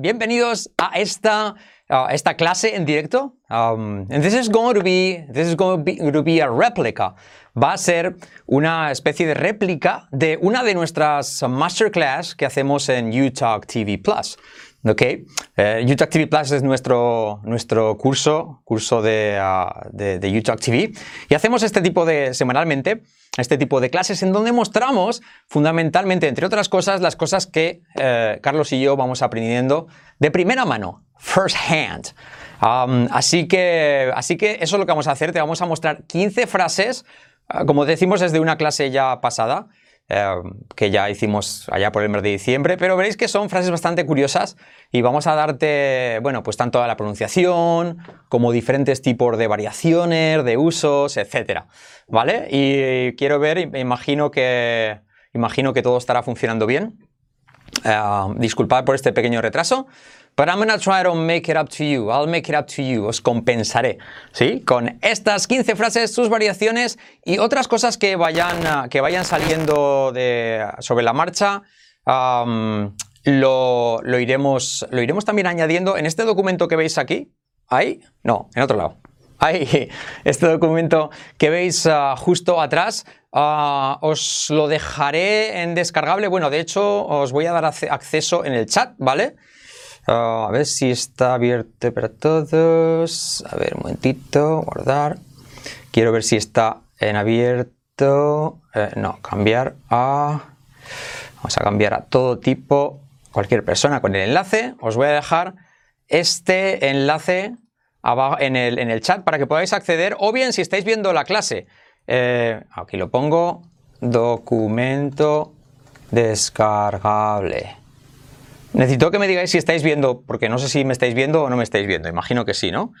Bienvenidos a esta, esta clase en directo. Um, and this is going to be this is going to be, to be a replica. Va a ser una especie de réplica de una de nuestras masterclass que hacemos en UTalk TV Plus. ¿Ok? Eh, TV Plus es nuestro, nuestro curso, curso de, uh, de, de TV, y hacemos este tipo de, semanalmente, este tipo de clases en donde mostramos fundamentalmente, entre otras cosas, las cosas que eh, Carlos y yo vamos aprendiendo de primera mano, first hand. Así, que, así que eso es lo que vamos a hacer, te vamos a mostrar 15 frases, uh, como decimos desde una clase ya pasada, eh, que ya hicimos allá por el mes de diciembre, pero veréis que son frases bastante curiosas y vamos a darte, bueno, pues tanto la pronunciación como diferentes tipos de variaciones, de usos, etcétera, ¿vale? Y quiero ver, imagino que, imagino que todo estará funcionando bien. Uh, disculpad por este pequeño retraso. But I'm gonna try to make it up to you. I'll make it up to you. Os compensaré. ¿Sí? Con estas 15 frases, sus variaciones y otras cosas que vayan, que vayan saliendo sobre la marcha. Um, lo, lo, iremos, lo iremos también añadiendo en este documento que veis aquí. ¿Ahí? No, en otro lado. Ahí, este documento que veis uh, justo atrás, uh, os lo dejaré en descargable. Bueno, de hecho, os voy a dar acceso en el chat, ¿vale? Uh, a ver si está abierto para todos. A ver, un momentito, guardar. Quiero ver si está en abierto. Eh, no, cambiar a... Vamos a cambiar a todo tipo, cualquier persona con el enlace. Os voy a dejar este enlace abajo en el, en el chat para que podáis acceder. O bien, si estáis viendo la clase, eh, aquí lo pongo, documento descargable. Necesito que me digáis si estáis viendo, porque no sé si me estáis viendo o no me estáis viendo, imagino que sí, ¿no?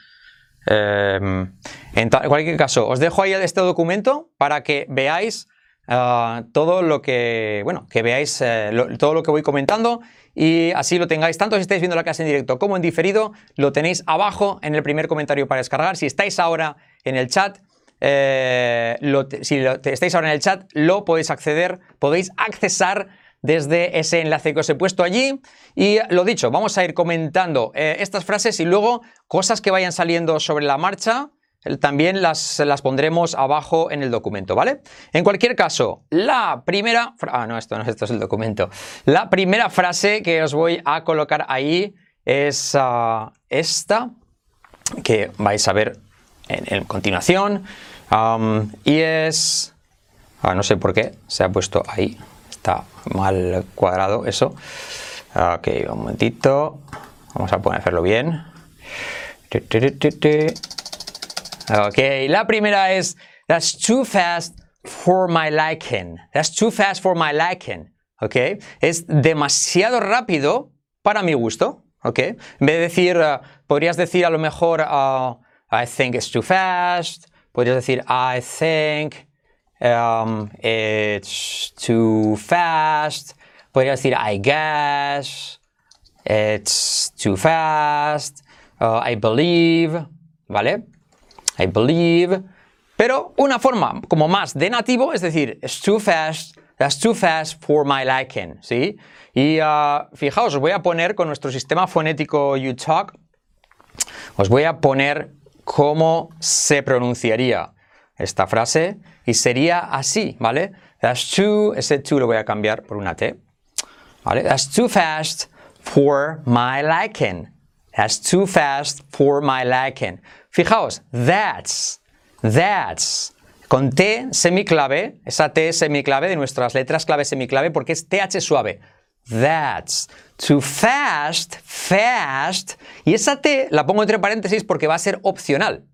Eh, en, cualquier caso, os dejo ahí este documento para que veáis uh, todo lo que, bueno, que veáis lo, todo lo que voy comentando y así lo tengáis, tanto si estáis viendo la clase en directo como en diferido, lo tenéis abajo en el primer comentario para descargar. Si estáis ahora en el chat, eh, lo, si lo, estáis ahora en el chat, lo podéis acceder, podéis accesar desde ese enlace que os he puesto allí. Y lo dicho, vamos a ir comentando eh, estas frases y luego cosas que vayan saliendo sobre la marcha. También las, las, pondremos abajo en el documento, ¿vale? En cualquier caso, la primera... Ah, no, esto no, esto es el documento. La primera frase que os voy a colocar ahí es uh, esta, que vais a ver en, continuación. Y es... Ah, no sé por qué se ha puesto ahí mal cuadrado eso. Ok, un momentito. Vamos a poner hacerlo bien. Ok, la primera es That's too fast for my liking. That's too fast for my liking. Ok, es demasiado rápido para mi gusto. Ok, en vez de decir, uh, podrías decir a lo mejor uh, I think it's too fast. Podrías decir I think um, it's too fast. Podría decir I guess. It's too fast. Uh, I believe. ¿Vale? I believe. Pero una forma como más de nativo es decir, it's too fast. That's too fast for my liking. ¿Sí? Y uh, fijaos, os voy a poner con nuestro sistema fonético UTalk. Os voy a poner cómo se pronunciaría esta frase y sería así, ¿vale? That's too, ese too lo voy a cambiar por una T, ¿vale? That's too fast for my liking. That's too fast for my liking. Fijaos, that's, that's, con T semiclave, esa T semiclave de nuestras letras clave semiclave porque es TH suave. That's too fast, fast. Y esa T la pongo entre paréntesis porque va a ser opcional.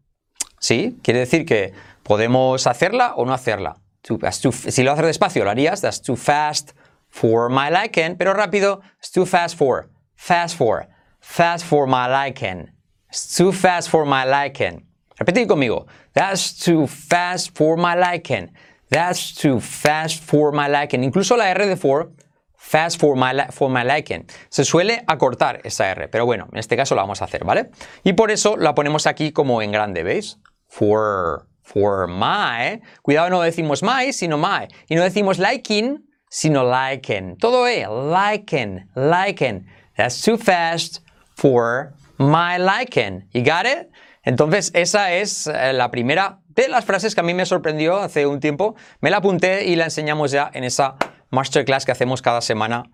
¿Sí? Quiere decir que Podemos hacerla o no hacerla. Si lo haces despacio, lo harías. That's too fast for my liking. Pero rápido, it's too fast for. Fast for. Fast for my liking. It's too fast for my liking. Repetid conmigo. That's too fast for my liking. That's too fast for my liking. Incluso la R de for, fast for my, for my liking. Se suele acortar esa R, pero bueno, en este caso la vamos a hacer, ¿vale? Y por eso la ponemos aquí como en grande, ¿veis? For for my. Cuidado, no decimos my, sino my. Y no decimos liking, sino liken. Todo E, liken, liken. That's too fast for my liking. You got it? Entonces, esa es eh, la primera de las frases que a mí me sorprendió hace un tiempo. Me la apunté y la enseñamos ya en esa masterclass que hacemos cada semana,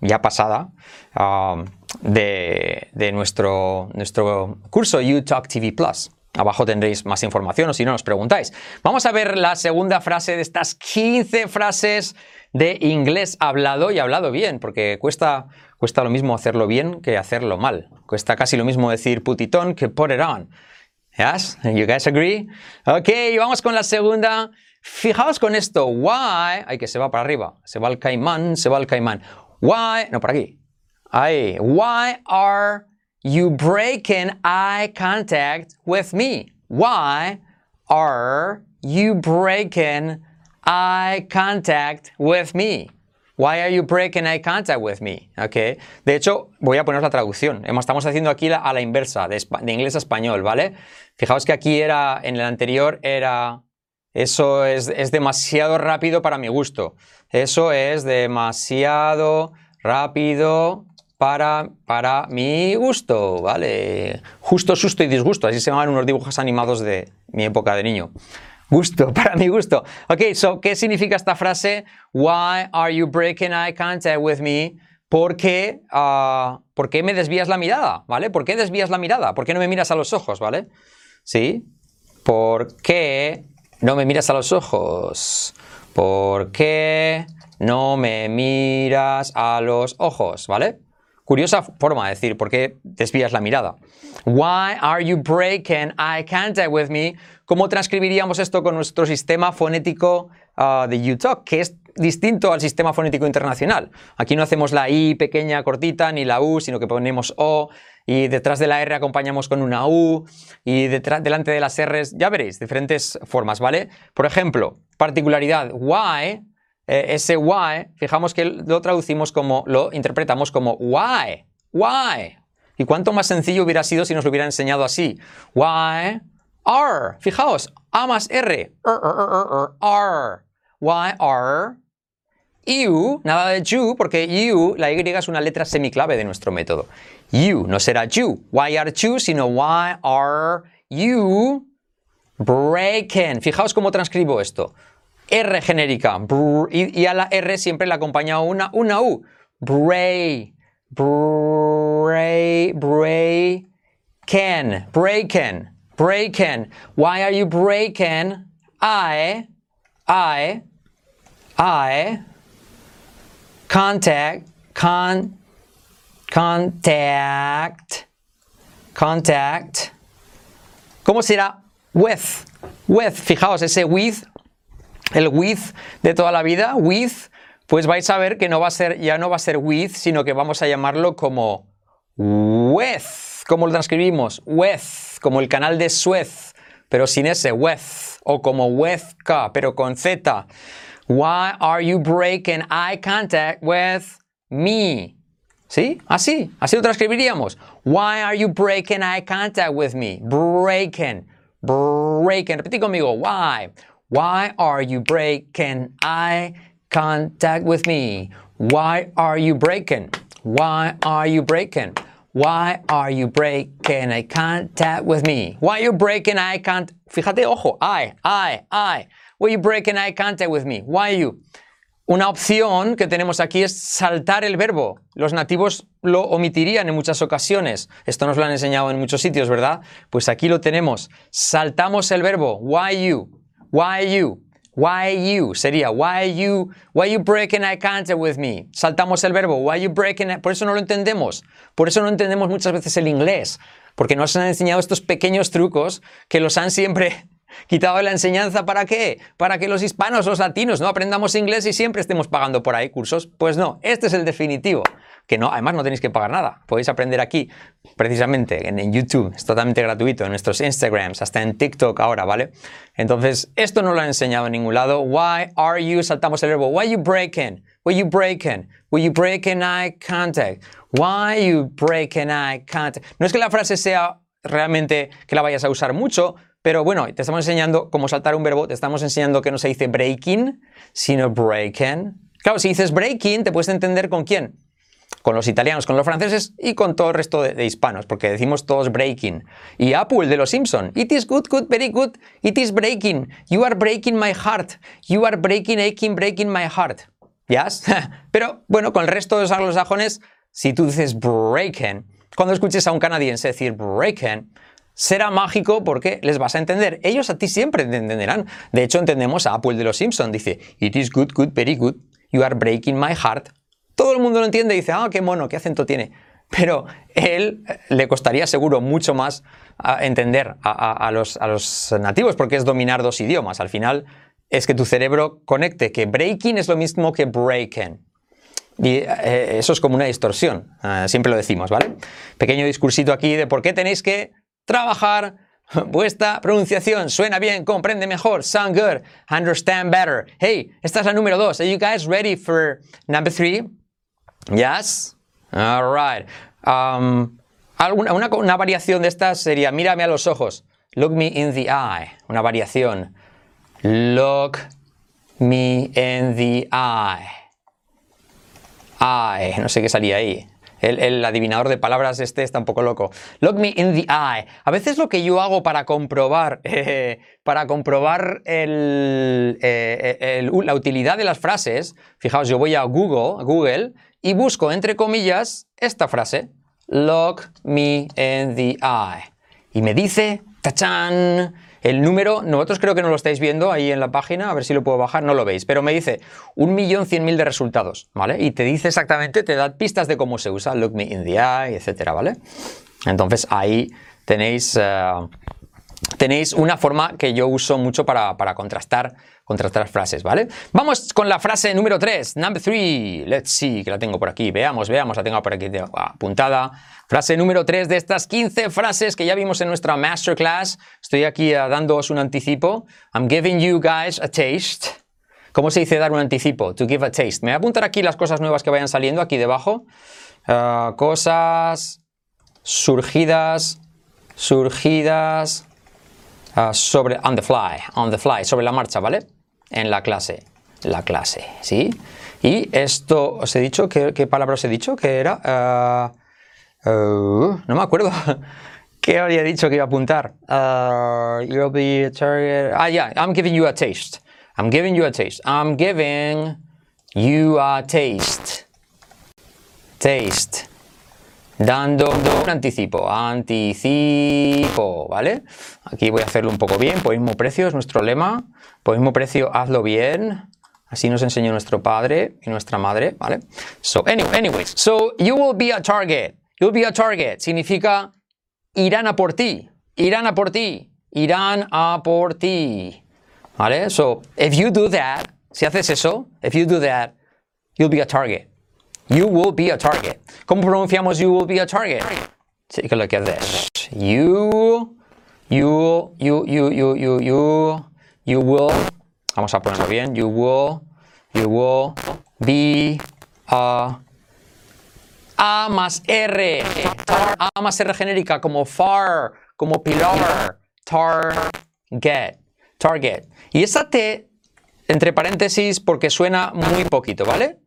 ya pasada, um, de, nuestro, nuestro curso YouTalk TV Plus. Abajo tendréis más información o si no, nos preguntáis. Vamos a ver la segunda frase de estas 15 frases de inglés hablado y hablado bien, porque cuesta, cuesta lo mismo hacerlo bien que hacerlo mal. Cuesta casi lo mismo decir putitón que put it on. Yes? You guys agree? Ok, vamos con la segunda. Fijaos con esto. Why? Ay, que se va para arriba. Se va el caimán, se va el caimán. Why? No, por aquí. Ahí. Why are you breaking eye contact with me? Why are you breaking eye contact with me? Why are you breaking eye contact with me? Okay. De hecho, voy a poner la traducción. Estamos haciendo aquí a la inversa, de, inglés a español, ¿vale? Fijaos que aquí era, en el anterior era, eso es, es demasiado rápido para mi gusto. Eso es demasiado rápido para, para mi gusto, ¿vale? Justo, susto y disgusto, así se llaman unos dibujos animados de mi época de niño. Gusto, para mi gusto. Ok, so, ¿qué significa esta frase? Why are you breaking eye contact with me? ¿Por qué, ah, ¿Por qué me desvías la mirada? ¿Vale? ¿Por qué desvías la mirada? ¿Por qué no me miras a los ojos? ¿Vale? ¿Sí? ¿Por qué no me miras a los ojos? ¿Por qué no me miras a los ojos? ¿Vale? Curiosa forma de decir, ¿por qué desvías la mirada? Why are you breaking eye contact with me? ¿Cómo transcribiríamos esto con nuestro sistema fonético uh, de UTalk, que es distinto al sistema fonético internacional? Aquí no hacemos la I pequeña, cortita, ni la U, sino que ponemos O, y detrás de la R acompañamos con una U, y detrás, delante de las R's, ya veréis, diferentes formas, ¿vale? Por ejemplo, particularidad, why ese why, fijamos que lo traducimos como, lo interpretamos como why, why. ¿Y cuánto más sencillo hubiera sido si nos lo hubiera enseñado así? Why are, fijaos, A más R, are, why are, you, nada de you, porque you, la Y es una letra semiclave de nuestro método. You, no será you, why are you, sino why are you breaking. Fijaos cómo transcribo esto. R genérica. y, a la R siempre le acompaña una, una U. Bray. Bray. Bray. Can. Breaking. Breaking. Why are you breaking? I. I. I. Contact. Con. Contact. Contact. ¿Cómo será? With. With. Fijaos, ese with el with de toda la vida, with, pues vais a ver que no va a ser, ya no va a ser with, sino que vamos a llamarlo como with. ¿Cómo lo transcribimos? With, como el canal de Suez, pero sin ese, with. O como Wezka, pero con Z. Why are you breaking eye contact with me? ¿Sí? Así, así lo transcribiríamos. Why are you breaking eye contact with me? Breaking, breaking. Repetí conmigo. Why? Why are you breaking eye contact with me? Why are you breaking? Why are you breaking? Why are you breaking eye contact with me? Why are you breaking eye contact? Fíjate, ojo, eye, eye, eye. Why are you breaking eye contact with me? Why you? Una opción que tenemos aquí es saltar el verbo. Los nativos lo omitirían en muchas ocasiones. Esto nos lo han enseñado en muchos sitios, ¿verdad? Pues aquí lo tenemos. Saltamos el verbo. Why you? Why you? Why you? Sería why you? Why you breaking eye contact with me? Saltamos el verbo. Why you breaking? Por eso no lo entendemos. Por eso no entendemos muchas veces el inglés, porque nos han enseñado estos pequeños trucos que los han siempre quitado de la enseñanza. ¿Para qué? Para que los hispanos, los latinos, no aprendamos inglés y siempre estemos pagando por ahí cursos. Pues no, este es el definitivo que no, además no tenéis que pagar nada. Podéis aprender aquí, precisamente, en, YouTube, es totalmente gratuito, en nuestros Instagrams, hasta en TikTok ahora, ¿vale? Entonces, esto no lo han enseñado en ningún lado. Why are you, saltamos el verbo, why you breaking? Why you breaking? Why you breaking eye contact? Why you breaking eye contact? No es que la frase sea realmente que la vayas a usar mucho, pero bueno, te estamos enseñando cómo saltar un verbo, te estamos enseñando que no se dice breaking, sino breaking. Claro, si dices breaking, te puedes entender con quién con los italianos, con los franceses y con todo el resto de, hispanos, porque decimos todos breaking. Y Apple de los Simpson, it is good, good, very good, it is breaking, you are breaking my heart, you are breaking, aching, breaking my heart. ¿Yes? Pero bueno, con el resto de los anglosajones, si tú dices breaking, cuando escuches a un canadiense decir breaking, será mágico porque les vas a entender. Ellos a ti siempre te entenderán. De hecho, entendemos a Apple de los Simpson. Dice, it is good, good, very good. You are breaking my heart. Todo el mundo lo entiende y dice, ah, qué mono, qué acento tiene. Pero él eh, le costaría seguro mucho más ah, entender a, los, a los nativos porque es dominar dos idiomas. Al final es que tu cerebro conecte que breaking es lo mismo que breaking. Y eh, eso es como una distorsión, siempre lo decimos, ¿vale? Pequeño discursito aquí de por qué tenéis que trabajar vuestra pronunciación. Suena bien, comprende mejor, sound good, understand better. Hey, esta es la número dos. Are you guys ready for number three? Yes? All right. Um, alguna, una, una variación de estas sería, mírame a los ojos. Look me in the eye. Una variación. Look me in the eye. Eye. No sé qué salía ahí. El, adivinador de palabras este está un poco loco. Look me in the eye. A veces lo que yo hago para comprobar, eh, para comprobar eh, la utilidad de las frases, fijaos, yo voy a Google, Google y busco entre comillas esta frase. Look me in the eye. Y me dice, tachan, el número, nosotros creo que no lo estáis viendo ahí en la página, a ver si lo puedo bajar, no lo veis, pero me dice un millón cien mil de resultados, ¿vale? Y te dice exactamente, te da pistas de cómo se usa, look me in the eye, etcétera, ¿vale? Entonces ahí tenéis, eh, tenéis una forma que yo uso mucho para, para contrastar contrastar frases, ¿vale? Vamos con la frase número 3, number 3, let's see, que la tengo por aquí, veamos, veamos, la tengo por aquí apuntada. Frase número 3 de estas 15 frases que ya vimos en nuestra masterclass. Estoy aquí uh, dándoos un anticipo. I'm giving you guys a taste. ¿Cómo se dice dar un anticipo? To give a taste. Me voy a apuntar aquí las cosas nuevas que vayan saliendo aquí debajo. Uh, cosas surgidas, surgidas uh, sobre on the fly, on the fly, sobre la marcha, ¿vale? en la clase. La clase, ¿sí? Y esto, os he dicho, ¿qué, qué palabra os he dicho? Que era... Uh, no me acuerdo. ¿Qué había dicho que iba a apuntar? Uh, you'll be a target. Ah, yeah, I'm giving you a taste. I'm giving you a taste. I'm giving you a taste. Taste. Dando un anticipo. Anticipo, ¿vale? Aquí voy a hacerlo un poco bien. Por mismo precio es nuestro lema. Por mismo precio, hazlo bien. Así nos enseñó nuestro padre y nuestra madre, ¿vale? So, anyway, anyways, so you will be a target. You'll be a target. Significa irán a por ti. Irán a por ti. Irán a por ti. ¿Vale? So, if you do that, si haces eso, if you do that, you'll be a target. You will be a target. ¿Cómo pronunciamos you will be a target? Take a look at this. You, you, you, you, you, you, you, you will, vamos a ponerlo bien, you will, you will be a, a más R, a más R genérica, como far, como pilar, target, target. Y esa T, entre paréntesis, porque suena muy poquito, ¿vale?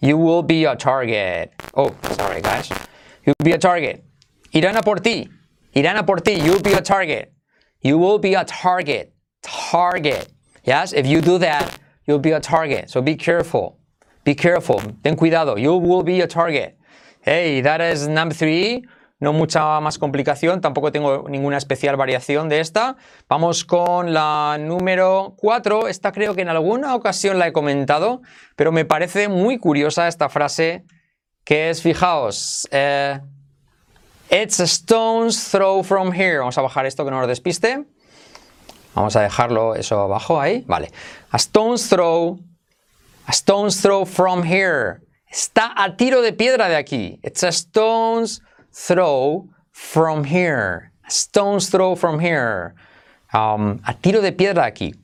You will be a target. Oh, sorry guys. You'll be a target. Irán a por ti. Irán a por ti. You'll be a target. You will be a target target. Yes, if you do that, you'll be a target. So be careful. Be careful. Ten cuidado. You will be a target. Hey, that is number three. No mucha más complicación, tampoco tengo ninguna especial variación de esta. Vamos con la número 4. Esta creo que en alguna ocasión la he comentado, pero me parece muy curiosa esta frase que es, fijaos, eh, It's a stone's throw from here. Vamos a bajar esto que no nos despiste. Vamos a dejarlo eso abajo ahí. Vale. A stone's throw. A stone's throw from here. Está a tiro de piedra de aquí. It's a stone's throw from here. A stone's throw from here. Um, a tiro de piedra de aquí.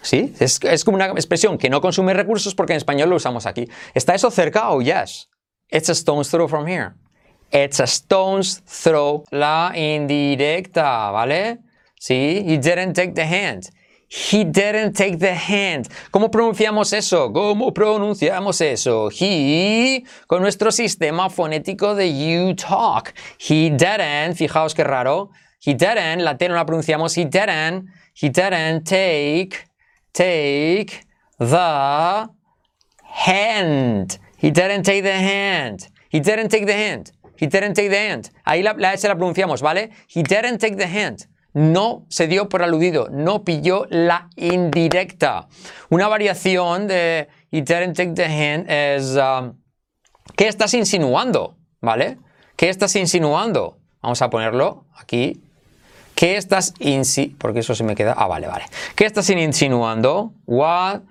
¿Sí? Es, es, como una expresión que no consume recursos porque en español lo usamos aquí. ¿Está eso cerca? Oh, yes. It's a stone's throw from here. It's a stone's throw. La indirecta, ¿vale? ¿Sí? He didn't take the hand. He didn't take the hint. ¿Cómo pronunciamos eso? ¿Cómo pronunciamos eso? He, con nuestro sistema fonético de you talk. He didn't, fijaos qué raro. He didn't, la T no la pronunciamos. He didn't, he didn't take, take the hand. He didn't take the hand. He didn't take the hand. He didn't take the hand. Ahí la, la S la pronunciamos, ¿vale? He didn't take the hand no se dio por aludido, no pilló la indirecta. Una variación de he didn't take the hint es um, ¿qué estás insinuando? ¿Vale? ¿Qué estás insinuando? Vamos a ponerlo aquí. ¿Qué estás insinuando? Porque eso se me queda. Ah, vale, vale. ¿Qué estás insinuando? What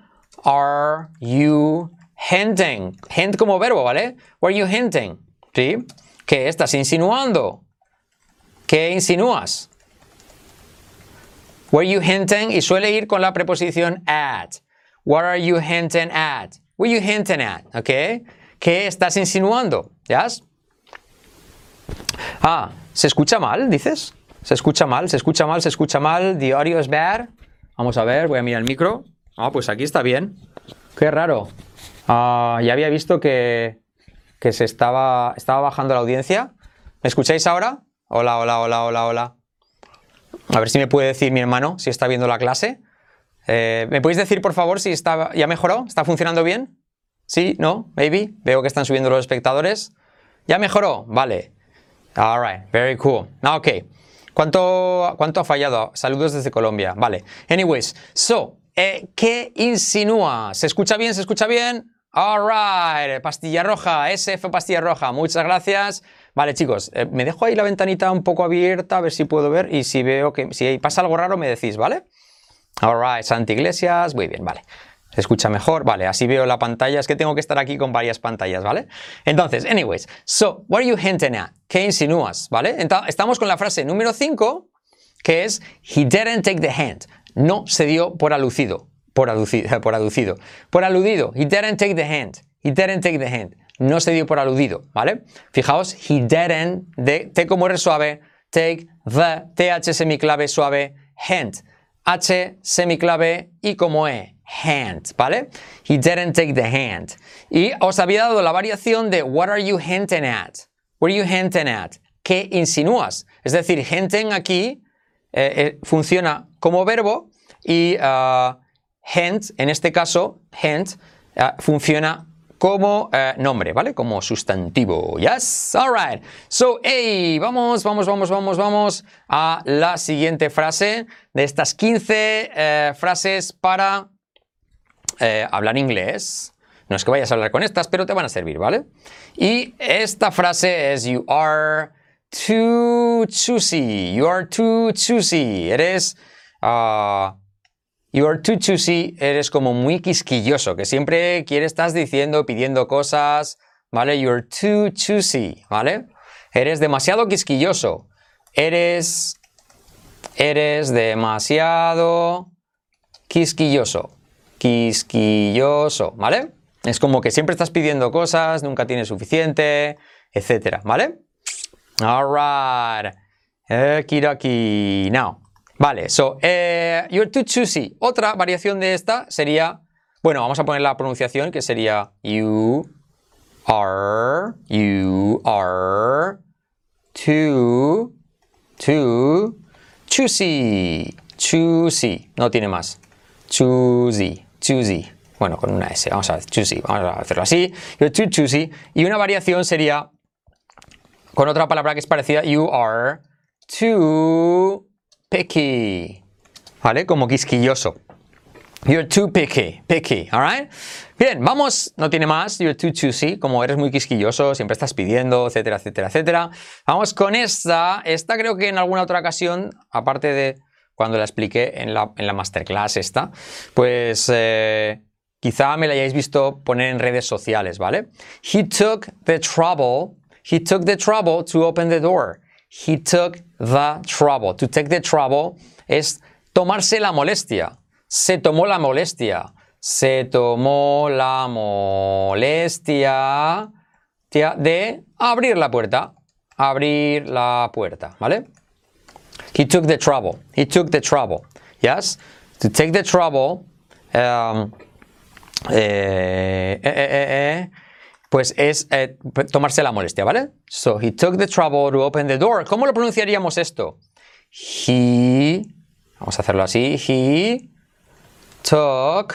are you hinting? Hint como verbo, ¿vale? What are you hinting? ¿Sí? ¿Qué estás insinuando? ¿Qué insinúas? Were you hinting? Y suele ir con la preposición at. What are you hinting at? What are you hinting at? ¿Ok? ¿Qué estás insinuando? ¿Yes? Ah, ¿se escucha mal, dices? ¿Se escucha mal? ¿Se escucha mal? ¿Se escucha mal? ¿The audio is bad? Vamos a ver, voy a mirar el micro. Ah, pues aquí está bien. Qué raro. Ah, ya había visto que, que se estaba, estaba bajando la audiencia. ¿Me escucháis ahora? Hola, hola, hola, hola, hola. A ver si me puede decir mi hermano si está viendo la clase. Eh, ¿Me podéis decir, por favor, si está, ya mejoró? ¿Está funcionando bien? ¿Sí? ¿No? ¿Maybe? Veo que están subiendo los espectadores. ¿Ya mejoró? Vale. Alright, very cool. Ah, ok. ¿Cuánto, ¿Cuánto ha fallado? Saludos desde Colombia. Vale. Anyways, so, eh, ¿qué insinúa? ¿Se escucha bien? ¿Se escucha bien? Alright, pastilla roja, SF pastilla roja, muchas gracias. Vale, chicos, eh, me dejo ahí la ventanita un poco abierta, a ver si puedo ver y si veo que si pasa algo raro me decís, ¿vale? Alright, Santi Iglesias, muy bien, vale. ¿Se escucha mejor? Vale, así veo la pantalla. Es que tengo que estar aquí con varias pantallas, ¿vale? Entonces, anyways, so, what are you hinting at? ¿Qué insinúas? ¿Vale? estamos con la frase número 5, que es He didn't take the hint. No se dio por alucido. Por aducido. Por aducido. Por aludido. He didn't take the hint. He didn't take the hint no se dio por aludido, ¿vale? Fijaos, he didn't, de, T como R suave, take the, TH semiclave suave, hand, H semiclave y como E, hand, ¿vale? He didn't take the hand. Y os había dado la variación de what are you hinting at? What are you hinting at? ¿Qué insinúas? Es decir, hinting aquí eh, eh, funciona como verbo y uh, hint, en este caso, hint, uh, funciona como eh, nombre, ¿vale? Como sustantivo. Yes, alright. So, hey, vamos, vamos, vamos, vamos, vamos a la siguiente frase de estas 15 eh, frases para eh, hablar inglés. No es que vayas a hablar con estas, pero te van a servir, ¿vale? Y esta frase es You are too choosy. You are too choosy. Eres. Uh, You are too choosy, eres como muy quisquilloso, que siempre quieres, estás diciendo, pidiendo cosas, ¿vale? You're too choosy, ¿vale? Eres demasiado quisquilloso. Eres, eres demasiado quisquilloso. Quisquilloso, ¿vale? Es como que siempre estás pidiendo cosas, nunca tienes suficiente, etcétera, ¿vale? Alright. Kiraki. Now, Vale, so, eh, you're too choosy. Otra variación de esta sería, bueno, vamos a poner la pronunciación que sería you are, you are too, too choosy, choosy. No tiene más. Choosy, choosy. Bueno, con una S, vamos a choosy, vamos a hacerlo así. You're too choosy. Y una variación sería con otra palabra que es parecida, you are too picky, ¿vale? Como quisquilloso. You're too picky, picky, alright? Bien, vamos, no tiene más, you're too choosy, como eres muy quisquilloso, siempre estás pidiendo, etcétera, etcétera, etcétera. Vamos con esta, esta creo que en alguna otra ocasión, aparte de cuando la expliqué en la, en la masterclass esta, pues eh, quizá me la hayáis visto poner en redes sociales, ¿vale? He took the trouble, he took the trouble to open the door. He took the trouble. To take the trouble es tomarse la molestia. Se tomó la molestia. Se tomó la molestia de abrir la puerta. Abrir la puerta, ¿vale? He took the trouble. He took the trouble. Yes? To take the trouble. um, eh, eh, eh, pues es eh, tomarse la molestia, ¿vale? So he took the trouble to open the door. ¿Cómo lo pronunciaríamos esto? He, vamos a hacerlo así. He took,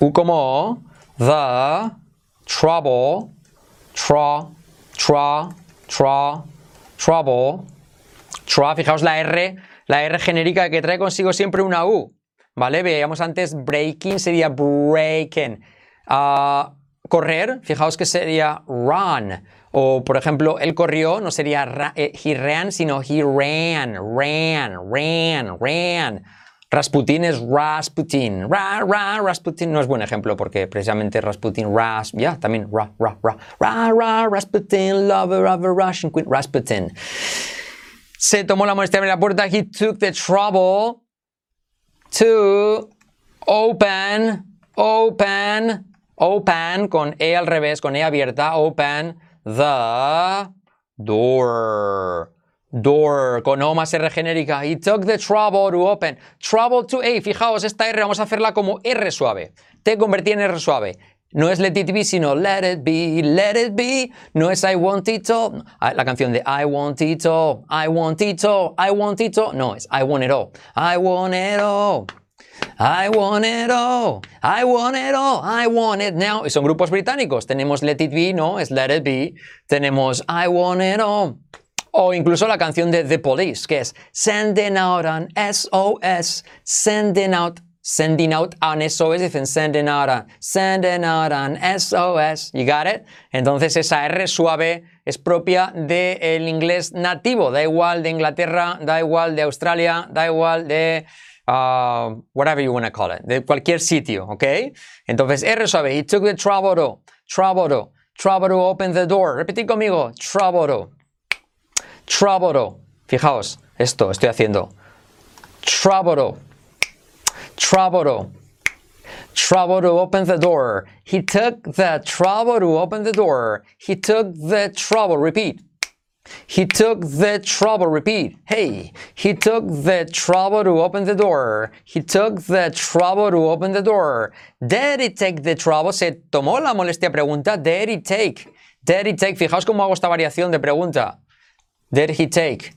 U como the trouble, tra, tra, tra, trouble, tra, fijaos la R, la R genérica que trae consigo siempre una U, ¿vale? Veíamos antes breaking, sería breaking. Ah, correr, fijaos que sería run. O, por ejemplo, él corrió, no sería eh, he ran, sino he ran, ran, ran, ran. Rasputin es Rasputin. Ra, ra, Rasputin no es buen ejemplo porque precisamente Rasputin, Ras, ya, también ra, ra, ra, ra, ra, Rasputin, lover of a Russian queen, Rasputin. Se tomó la molestia de la puerta. He took the trouble to open, open, open, con E al revés, con E abierta, open the door. Door, con O más R genérica. He took the trouble to open. Trouble to A. Fijaos, esta R vamos a hacerla como R suave. Te convertí en R suave. No es let it be, sino let it be, let it be. No es I want it all. Ah, La canción de I want it all, I want it all, I want it all. No, es I want it all. I want it all. I want it all, I want it all, I want it now. Y son grupos británicos. Tenemos Let It Be, no, es Let It Be. Tenemos I want it all. O incluso la canción de The Police, que es Sending out an SOS, sending out, sending out an SOS, dicen sending out an, sending out an SOS. You got it? Entonces esa R suave es propia del inglés nativo, da igual de Inglaterra, da igual de Australia, da igual de uh, whatever you want to call it, de cualquier sitio, ¿ok? Entonces R suave, he took the trouble to, trouble to, trouble to open the door. Repetid conmigo, trouble to. Trouble. Fijaos, esto estoy haciendo. Trouble. Trouble. Trouble to open the door. He took the trouble to open the door. He took the trouble. Repeat. He took the trouble. Repeat. Hey, he took the trouble to open the door. He took the trouble to open the door. Did he take the trouble? Se tomó la molestia pregunta. Did he take? Did he take? Fijaos cómo hago esta variación de pregunta. Did he take?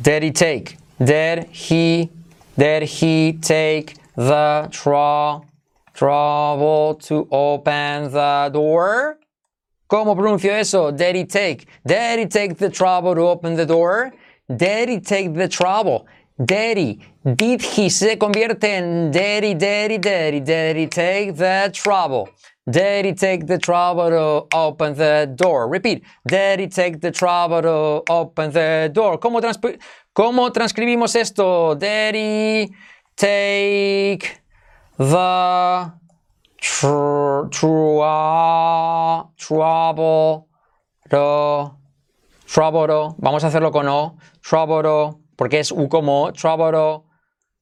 Did he take? Did he? Did he take the tro- trouble to open the door? ¿Cómo pronuncio eso? He take? He take the trouble to open the door? He take the trouble? He? Did he se convierte en did he, did he take the trouble? He take the trouble to open the door? Repeat. He take the trouble to open the door? ¿Cómo, transcribimos esto? He take the tr- trua- trouble trouble Vamos a hacerlo con O. Trouble porque es U como. Trouble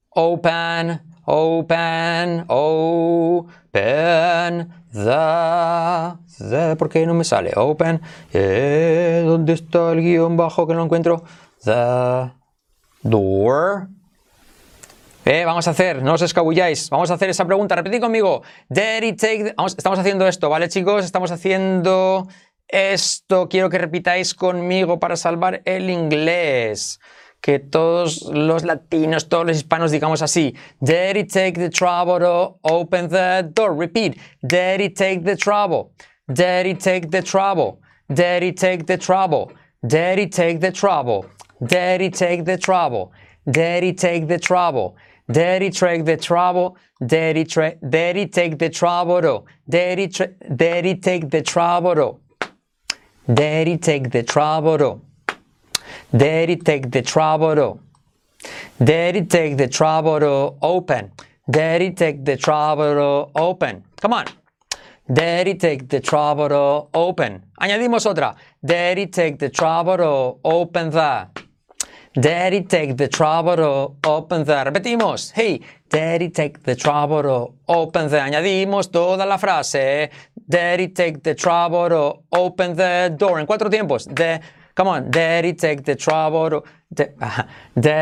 open, open, open the, the ¿por qué no me sale? Open, ¿dónde está el guion bajo que no encuentro? The door. Eh, vamos a hacer, no os escabulláis, vamos a hacer esa pregunta. Repetid conmigo. Did he take vamos- estamos haciendo esto, ¿vale, chicos? Estamos haciendo esto. Quiero que repitáis conmigo para salvar el inglés. Que todos los latinos, todos los hispanos digamos así. Did he take the trouble to open the door? Repeat. Did he take the trouble? Did he take the trouble? Did he take the trouble? Did he take the trouble? Did he take the trouble? Did he take the trouble? Did he take the trouble? Did he, tra- did he take the trouble to? Did he, tra- did he take the trouble to? Did he take the trouble to? Did he take the trouble to? Did he take the trouble to open? Did he take the trouble to open? Come on. Did he take the trouble to open? Añadimos otra. Did he take the trouble to open the? He take the trouble to open the? Repetimos. Hey, he take the trouble to open the? Añadimos toda la frase. Did he take the trouble to open the door? En cuatro tiempos. De, come on. He take the trouble to?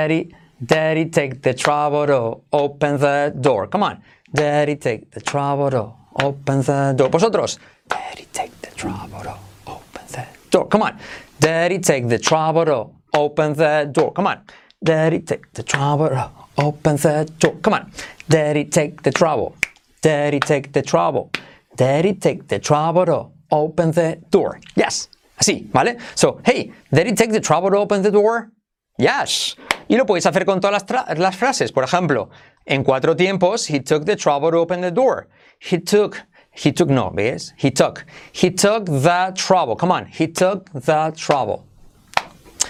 he? Daddy, take the trouble to open the door. Come on. Daddy, take the trouble to open the door. Vosotros. Daddy, take the trouble to open the door. Come on. Daddy, take the trouble to open the door. Come on. Daddy, take the trouble open the door. Come on. Daddy, take the trouble. Daddy, take the trouble. Daddy, take the trouble open the door. Yes. Así, ¿vale? So, hey, Daddy, take the trouble to open the door. Yes. Y lo podéis hacer con todas las, las frases. Por ejemplo, en cuatro tiempos, he took the trouble to open the door. He took, he took, no, ¿ves? He took. He took the trouble. Come on. He took the trouble.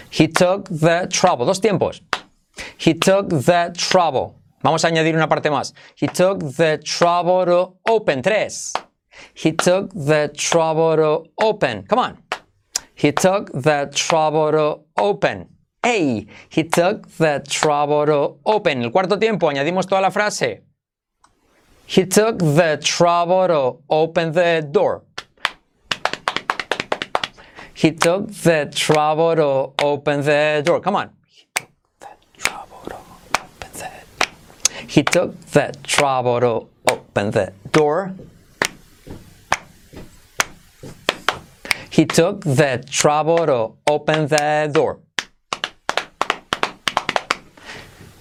He took the trouble. Dos tiempos. He took the trouble. Vamos a añadir una parte más. He took the trouble to open. Tres. He took the trouble to open. Come on. He took the trouble to open. Hey, he took the trouble to open. El cuarto tiempo, añadimos toda la frase. He took the trouble to open the door. He took the trouble to open the door. Come on. He took the trouble to open the door. He took the trouble to open the door.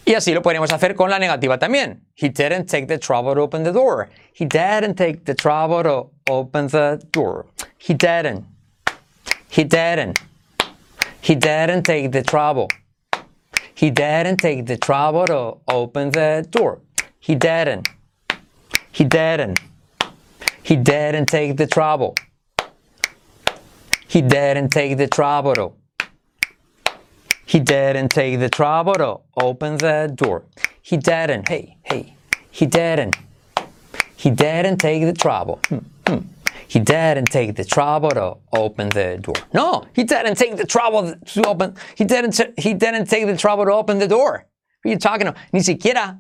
Y así lo podríamos hacer con la negativa también. He didn't take the trouble to open the door. He didn't take the trouble to open the door. He didn't. He didn't. He didn't take the trouble. He didn't take the trouble to open the door. He didn't. He didn't. He didn't take the trouble. He didn't take the trouble to he didn't take the trouble to open the door. He didn't. Hey, hey. He didn't. He didn't take the trouble. Hmm, hmm. He didn't take the trouble to open the door. No, he didn't take the trouble to open. He didn't. He didn't take the trouble to open the door. What are you talking about? Ni siquiera.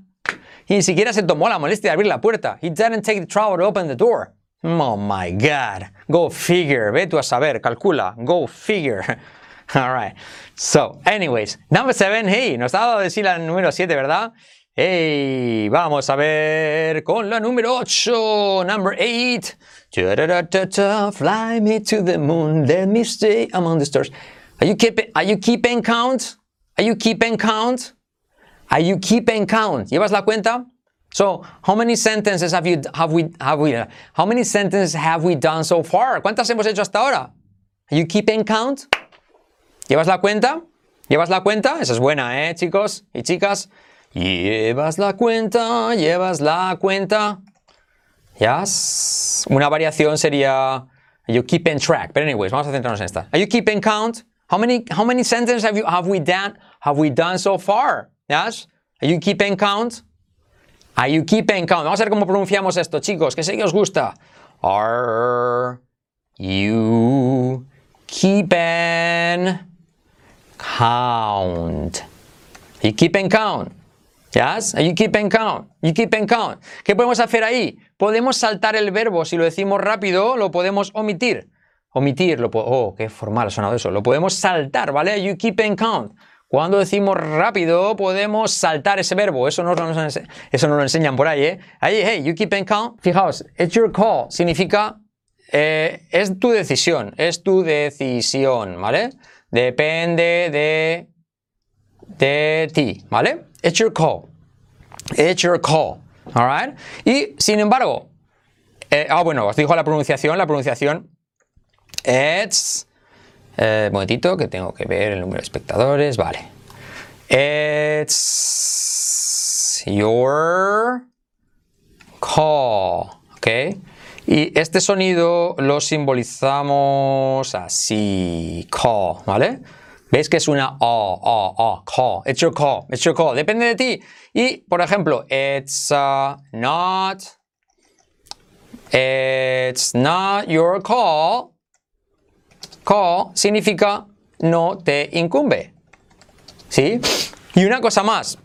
Ni siquiera se tomó la molestia de abrir la puerta. He didn't take the trouble to open the door. Oh my God. Go figure. Ve tú a saber. Calcula. Go figure. All right. So, anyways, number seven. Hey, nos ha dado de decir la número 7, ¿verdad? Hey, vamos a ver con la número 8. Number 8. Fly me to the moon, let me stay among the stars. Are you keeping, count? Are you keeping count? Are you keeping count? ¿Llevas la cuenta? So, how many sentences have you have we have we how many sentences have we done so far? ¿Cuántas hemos hecho hasta ahora? Are you keeping count? ¿Llevas la cuenta? ¿Llevas la cuenta? Esa es buena, ¿eh, chicos y chicas? Llevas la cuenta, llevas la cuenta. Yes. Una variación sería Are you keeping track? But anyways, vamos a centrarnos en esta. Are you keeping count? How many how many sentences have you have we done have we done so far? Yes. Are you keeping count? Are you keeping count? Vamos a ver cómo pronunciamos esto, chicos, que sé que os gusta. Are you keeping count? Are you keeping count? Yes? Are you keeping count? You keeping count. ¿Qué podemos hacer ahí? Podemos saltar el verbo. Si lo decimos rápido, lo podemos omitir. Omitir, lo oh, qué formal ha sonado eso. Lo podemos saltar, ¿vale? You keeping count. Cuando decimos rápido, podemos saltar ese verbo. Eso no, eso no lo enseñan por ahí, ¿eh? Ahí, hey, you keeping count. Fijaos, it's your call. Significa, eh, es tu decisión. Es tu decisión, ¿vale? Depende de, de ti, ¿vale? It's your call. It's your call. All right? Y, sin embargo, eh, ah, bueno, os dijo la pronunciación. La pronunciación, it's... Eh, momentito, que tengo que ver el número de espectadores. Vale. It's your call. ¿Ok? Y este sonido lo simbolizamos así. Call. ¿Vale? ¿Veis que es una O, O, O, call? It's your call, it's your call. Depende de ti. Y, por ejemplo, it's uh, not, it's not your call. Call significa no te incumbe. ¿Sí? Y una cosa más.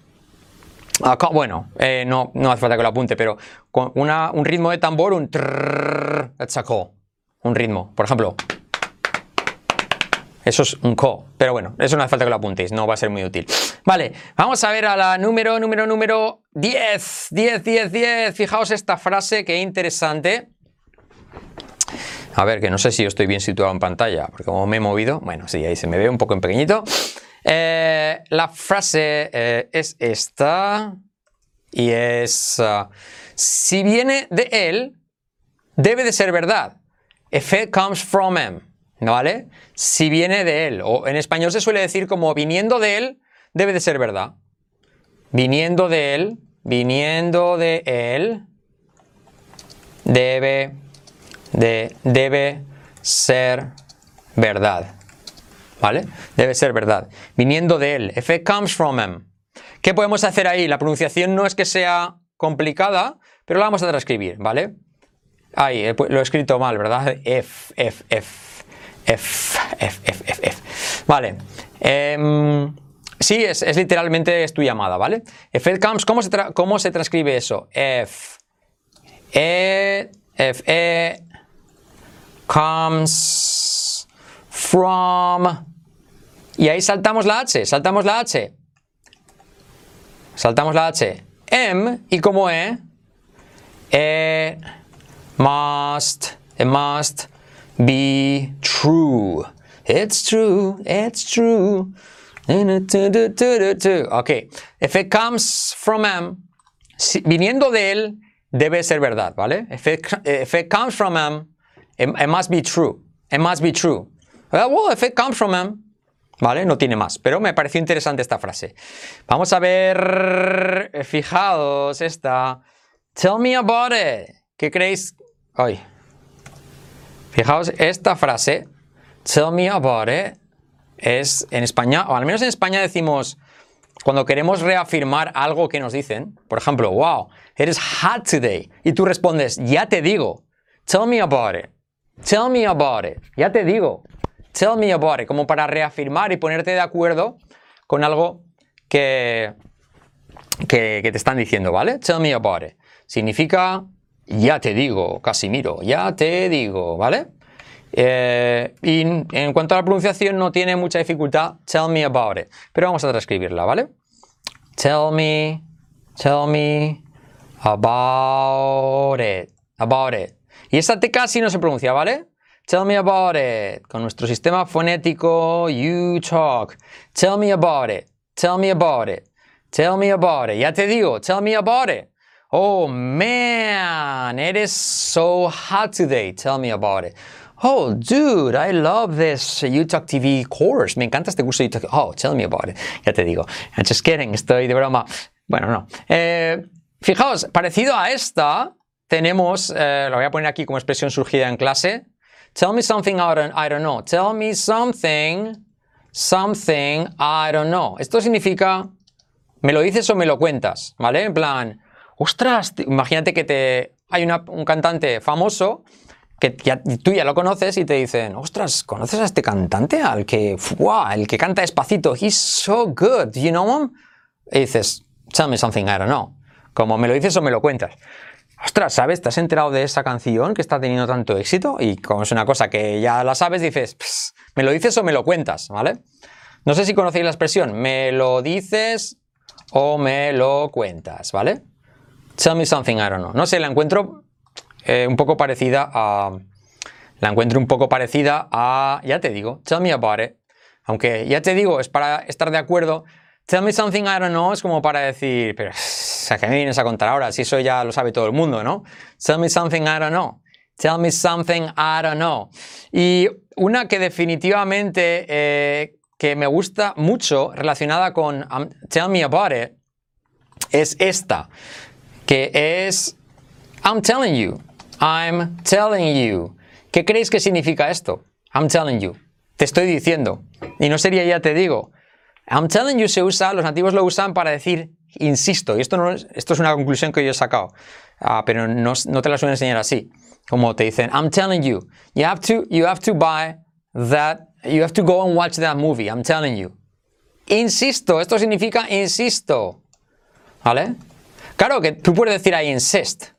Acá, bueno, eh, no, no hace falta que lo apunte, pero con una, un ritmo de tambor, un trrr, that's a call. Un ritmo. Por ejemplo. Eso es un co. Pero bueno, eso no hace falta que lo apuntéis, no va a ser muy útil. Vale, vamos a ver a la número, número, número 10. 10, 10, 10. Fijaos esta frase, que interesante. A ver, que no sé si yo estoy bien situado en pantalla, porque como me he movido, bueno, sí, ahí se me ve un poco en pequeñito. Eh, la frase eh, es esta y es, uh, si viene de él, debe de ser verdad. If it comes from him. ¿Vale? Si viene de él. O en español se suele decir como viniendo de él, debe de ser verdad. Viniendo de él, viniendo de él, debe de, debe ser verdad. ¿Vale? Debe ser verdad. Viniendo de él. If it comes from him. ¿Qué podemos hacer ahí? La pronunciación no es que sea complicada, pero la vamos a transcribir, ¿vale? Ahí, lo he escrito mal, ¿verdad? F, F, F. F, F, F, F, F. Vale. Eh, sí, es, literalmente es tu llamada, ¿vale? Comes, ¿cómo se, ¿cómo se transcribe eso? F, E, F, E, comes from. Y ahí saltamos la H, saltamos la H. Saltamos la H. M, y como E, E, must, it must be true. It's true, it's true. Ok, if it comes from him, viniendo de él, debe ser verdad, ¿vale? If it, comes from him, it, it, must be true. It must be true. Well, if it comes from him, ¿vale? No tiene más, pero me pareció interesante esta frase. Vamos a ver, fijaos esta. Tell me about it. ¿Qué creéis? Ay, Fijaos, esta frase, tell me about it, es en España, o al menos en España decimos, cuando queremos reafirmar algo que nos dicen, por ejemplo, wow, it is hot today, y tú respondes, ya te digo, tell me about it, tell me about it, ya te digo, tell me about it, como para reafirmar y ponerte de acuerdo con algo que, que, te están diciendo, ¿vale? Tell me about it. Significa ya te digo, Casimiro, ya te digo, ¿vale? Eh, y en cuanto a la pronunciación no tiene mucha dificultad, tell me about it. Pero vamos a transcribirla, ¿vale? Tell me, tell me about it, about it. Y esta T casi no se pronuncia, ¿vale? Tell me about it. Con nuestro sistema fonético, you talk. Tell me about it. Tell me about it. Tell me about it. Ya te digo, tell me about it. Oh man, it is so hot today. Tell me about it. Oh, dude, I love this UTalk TV course. Me encanta este curso de UTalk. Oh, tell me about it. Ya te digo. I'm just kidding. Estoy de broma. Bueno, no. Eh, fijaos, parecido a esta, tenemos, eh, lo voy a poner aquí como expresión surgida en clase. Tell me something I don't, I don't know. Tell me something, something I don't know. Esto significa, me lo dices o me lo cuentas, ¿vale? En plan, ostras, imagínate que te, hay un cantante famoso que ya, tú ya lo conoces y te dicen, ostras, ¿conoces a este cantante? Al que, wow, el que canta despacito, he's so good, you know him? Y dices, tell me something I don't know. Como me lo dices o me lo cuentas. Ostras, ¿sabes? ¿Te has enterado de esa canción que está teniendo tanto éxito? Y como es una cosa que ya la sabes, dices, me lo dices o me lo cuentas, ¿vale? No sé si conocéis la expresión, me lo dices o me lo cuentas, ¿vale? Tell me something, I don't know. No sé, la encuentro eh, un poco parecida a... La encuentro un poco parecida a... Ya te digo, tell me about it. Aunque ya te digo, es para estar de acuerdo. Tell me something I don't know es como para decir, pero ¿a qué me vienes a contar ahora? Si eso ya lo sabe todo el mundo, ¿no? Tell me something I don't know. Tell me something I don't know. Y una que definitivamente eh, que me gusta mucho relacionada con um, tell me about it es esta que es I'm telling you, I'm telling you. ¿Qué creéis que significa esto? I'm telling you. Te estoy diciendo. Y no sería ya te digo. I'm telling you se usa, los nativos lo usan para decir insisto. Y esto, no es, esto es una conclusión que yo he sacado. Uh, pero no, no, te la suelen enseñar así. Como te dicen, I'm telling you. You have to, you have to buy that, you have to go and watch that movie. I'm telling you. Insisto. Esto significa insisto. ¿Vale? Claro que tú puedes decir I insist.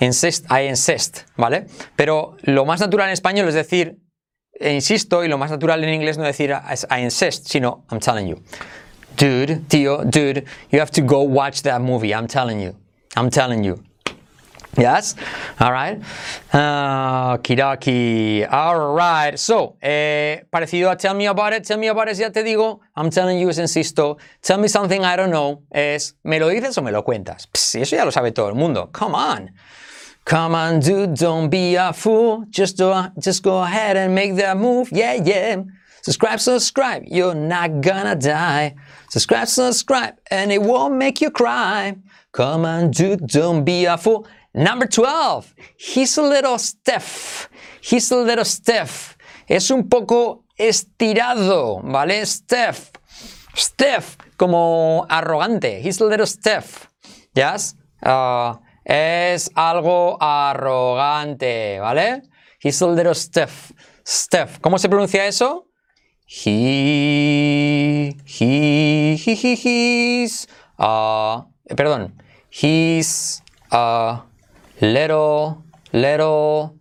Insist, I insist, ¿vale? Pero lo más natural en español es decir e insisto, y lo más natural en inglés no decir I insist, sino I'm telling you. Dude, tío, dude, you have to go watch that movie. I'm telling you. I'm telling you. Yes? All right. Uh, Kiraki. All right. So, eh, parecido a tell me about it. Tell me about it, ya te digo. I'm telling you, insisto. Tell me something I don't know. Es, ¿me lo dices o me lo cuentas? Pss, eso ya lo sabe todo el mundo. Come on. Come on, dude, don't be a fool. Just, do, just go ahead and make that move. Yeah, yeah. Subscribe, subscribe. You're not gonna die. Subscribe, subscribe, and it won't make you cry. Come on, dude, don't be a fool. Number 12. He's a little stiff. He's a little stiff. Es un poco estirado, ¿vale? Stiff. Stiff, como arrogante. He's a little stiff. Yes? Uh, es algo arrogante, ¿vale? He's a little stiff. Stiff. ¿Cómo se pronuncia eso? He, he, he, he he's, uh, perdón, he's a little, little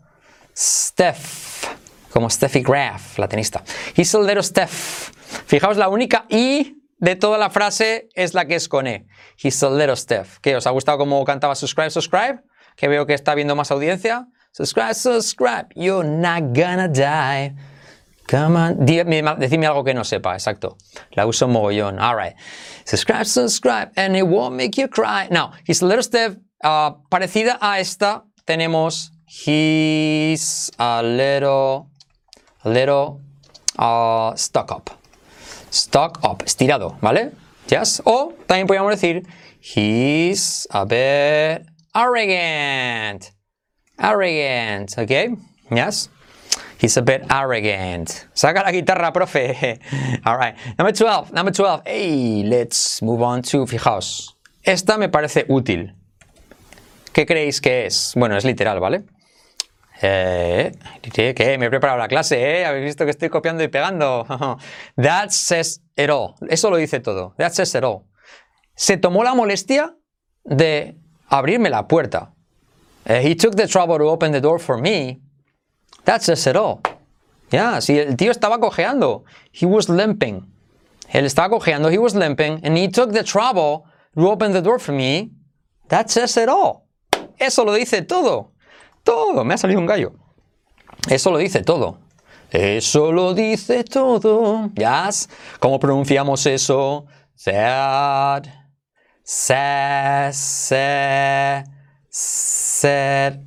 Steph, como Steffi Graf, la tenista. He's a little Steph. Fijaos, la única I de toda la frase es la que es con E. He's a little Steph. ¿Qué? ¿Os ha gustado cómo cantaba subscribe, subscribe? Que veo que está viendo más audiencia. Subscribe, subscribe. You're not gonna die. Come on. decidme algo que no sepa, exacto. La uso mogollón. All right. Subscribe, subscribe, and it won't make you cry. Now, he's a little stiff. Uh, parecida a esta, tenemos he's a little, a little uh, stuck up. Stuck up, estirado, ¿vale? Yes. O también podríamos decir he's a bit arrogant. Arrogant, okay? Yes. He's a bit arrogant. Saca la guitarra, profe. All right. Number 12. Number 12. Hey, let's move on to, fijaos. Esta me parece útil. ¿Qué creéis que es? Bueno, es literal, ¿vale? Eh, ¿Qué? Me he preparado la clase, ¿eh? Habéis visto que estoy copiando y pegando. That says it all. Eso lo dice todo. That says it all. Se tomó la molestia de abrirme la puerta. Uh, he took the trouble to open the door for me. That says it all. Ya, yeah, si el tío estaba cojeando. He was limping. Él estaba cojeando, he was limping, and he took the trouble to open the door for me. That says it all. Eso lo dice todo. Todo. Me ha salido un gallo. Eso lo dice todo. Eso lo dice todo. Yes. ¿Cómo pronunciamos eso? That. Says. Said.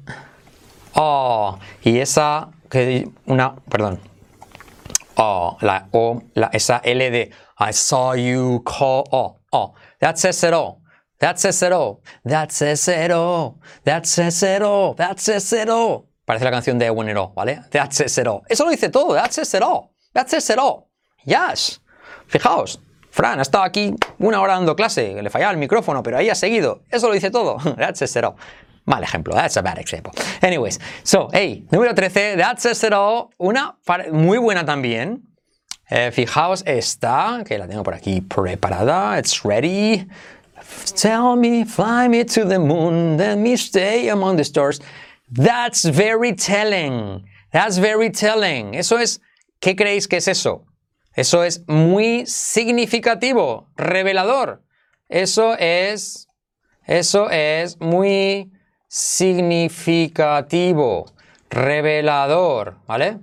Oh, y esa, que una, perdón. Oh, la O, la, esa L de I saw you call, oh, oh. That says it all. That says it all. That says it all. That says it all. That says it all. Parece la canción de All, ¿vale? That says it all. Eso lo dice todo. That says it all. That says it all. Yes. Fijaos. Fran ha estado aquí una hora dando clase, le fallaba el micrófono, pero ahí ha seguido. Eso lo dice todo. That says it all. Mal ejemplo, that's a bad example. Anyways, so, hey, número 13, that says it all. Una muy buena también. Eh, fijaos esta, que la tengo por aquí preparada. It's ready. Tell me, fly me to the moon, let me stay among the stars. That's very telling. That's very telling. Eso es, ¿qué creéis que es eso? Eso es muy significativo, revelador. Eso es, eso es muy significativo, revelador, ¿vale?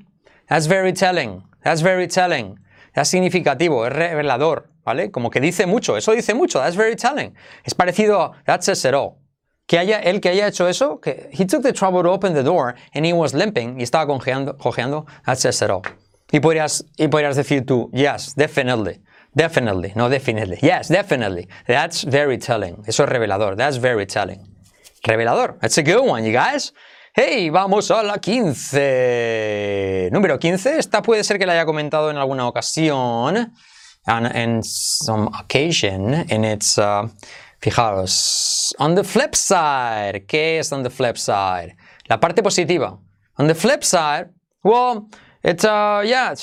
That's very telling, that's very telling. Es significativo, es revelador, ¿vale? Como que dice mucho, eso dice mucho, that's very telling. Es parecido a that says it all. Que haya, él que haya hecho eso, que he took the trouble to open the door and he was limping y estaba cojeando, cojeando that says it all. Y podrías, y podrías decir tú, yes, definitely. Definitely, no definitely. Yes, definitely. That's very telling. Eso es revelador. That's very telling. Revelador. That's a good one, you guys. Hey, vamos a la 15. Número 15. Esta puede ser que la haya comentado en alguna ocasión. And in some occasion. And it's, uh, fijaros, on the flip side. ¿Qué es on the flip side? La parte positiva. On the flip side, well, it's, uh, yeah,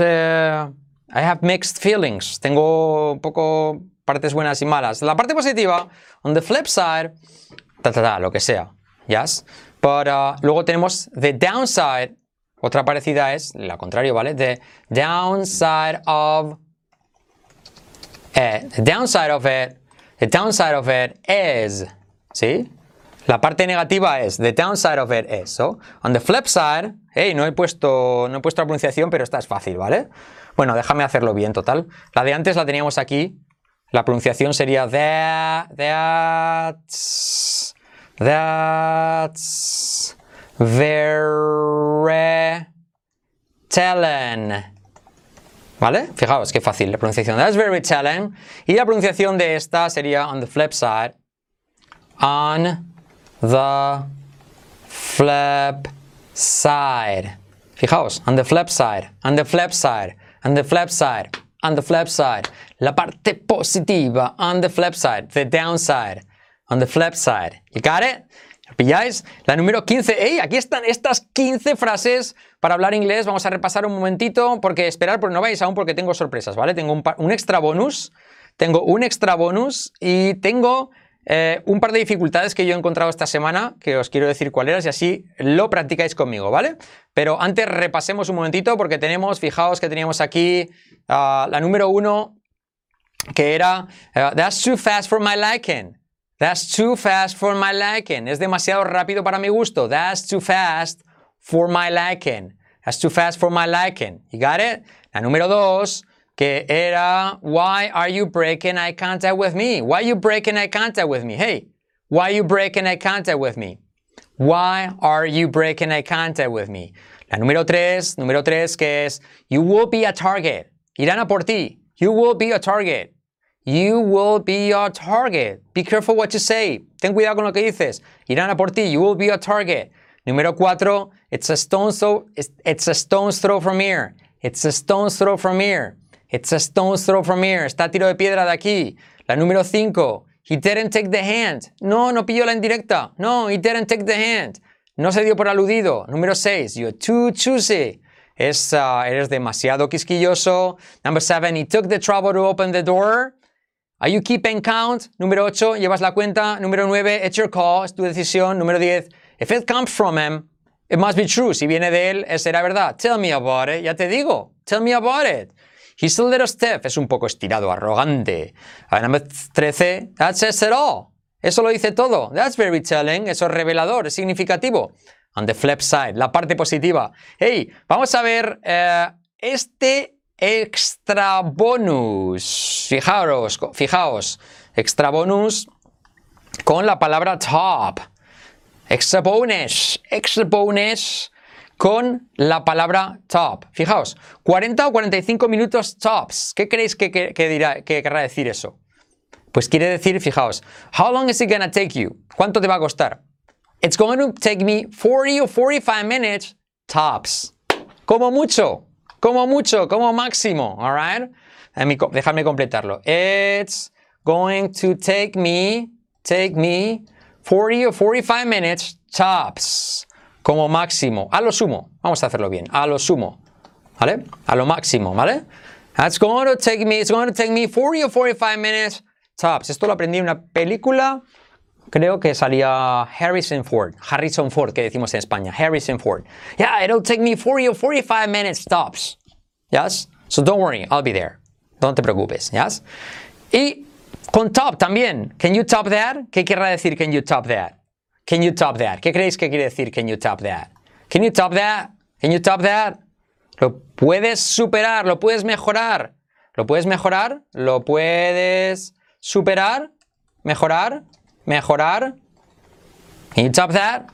uh, I have mixed feelings. Tengo un poco partes buenas y malas. La parte positiva, on the flip side, ta, ta, ta, lo que sea. Yes? But uh, luego tenemos the downside otra parecida es, la contrario, ¿vale? The downside of it. The downside of it. The downside of it is. ¿Sí? La parte negativa es, the downside of it is. So, on the flip side, hey, no he puesto, no he puesto la pronunciación, pero esta es fácil, ¿vale? Bueno, déjame hacerlo bien, total. La de antes la teníamos aquí. La pronunciación sería that, that's, that's, very telling. ¿Vale? Fijaos qué fácil la pronunciación. That's very telling. Y la pronunciación de esta sería on the flip side. On the flip side. Fijaos, on the flip side, on the flip side, on the flip side, on the flip side. La parte positiva, on the flip side, the downside, on the flip side. You got it? ¿Pilláis? La número 15. ¡Ey! Aquí están estas 15 frases para hablar inglés. Vamos a repasar un momentito porque esperar, porque no vais aún porque tengo sorpresas, ¿vale? Tengo un, extra bonus. Tengo un extra bonus y tengo eh, un par de dificultades que yo he encontrado esta semana, que os quiero decir cuáles eran y así lo practicáis conmigo, ¿vale? Pero antes repasemos un momentito porque tenemos, fijaos que teníamos aquí ah, la número uno, que era uh, That's too fast for my liking. That's too fast for my liking. Es demasiado rápido para mi gusto. That's too fast for my liking. That's too fast for my liking. You got it? La número dos, que era Why are you breaking eye contact with me? Why are you breaking eye contact with me? Hey, why are you breaking eye contact with me? Why are you breaking eye contact with me? La número tres, número tres, que es You will be a target. Irán a por ti. You will be a target. You will be a target. Be careful what you say. Ten cuidado con lo que dices. Irán a por ti. You will be a target. Número cuatro, it's a stone's throw, it's a stone's throw from here. It's a stone's throw from here. It's a stone's throw from here. Está tiro de piedra de aquí. La número cinco, he didn't take the hand. No, no pilló la indirecta. No, he didn't take the hand. No se dio por aludido. Número seis, you're too choosy. Es, uh, eres demasiado quisquilloso. Number seven, he took the trouble to open the door. Are you keeping count? Número 8, llevas la cuenta. Número 9, it's your call, es tu decisión. Número 10, if it comes from him, it must be true. Si viene de él, será verdad. Tell me about it. Ya te digo. Tell me about it. He's a little stiff. Es un poco estirado, arrogante. Número 13, that says it all. Eso lo dice todo. That's very telling. Eso es revelador, es significativo. On the flip side, la parte positiva. Hey, vamos a ver uh, este extra bonus. Fijaos, fijaos, extra bonus con la palabra top. Extra bonus, extra bonus con la palabra top. Fijaos, 40 o 45 minutos tops. ¿Qué creéis que, dirá, que querrá decir eso? Pues quiere decir, fijaos, how long is it gonna take you? ¿Cuánto te va a costar? It's going to take me 40 or 45 minutes tops. Como mucho. Como mucho, como máximo, alright? Déjame completarlo. It's going to take me, take me 40 or 45 minutes tops. Como máximo, a lo sumo. Vamos a hacerlo bien, a lo sumo. ¿Vale? A lo máximo, ¿vale? That's going to take me, it's going to take me 40 or 45 minutes tops. Esto lo aprendí en una película creo que salía Harrison Ford, Harrison Ford, que decimos en España, Harrison Ford. Yeah, it'll take me 40 or 45 minutes tops. Yes? So don't worry, I'll be there. No te preocupes, yes? Y con top también. Can you top that? ¿Qué querrá decir can you top that? Can you top that? ¿Qué creéis que quiere decir can you top that? Can you top that? Can you top that? Lo puedes superar, lo puedes mejorar. ¿Lo puedes mejorar? ¿Lo puedes superar? ¿Mejorar? Mejorar. Can you top that?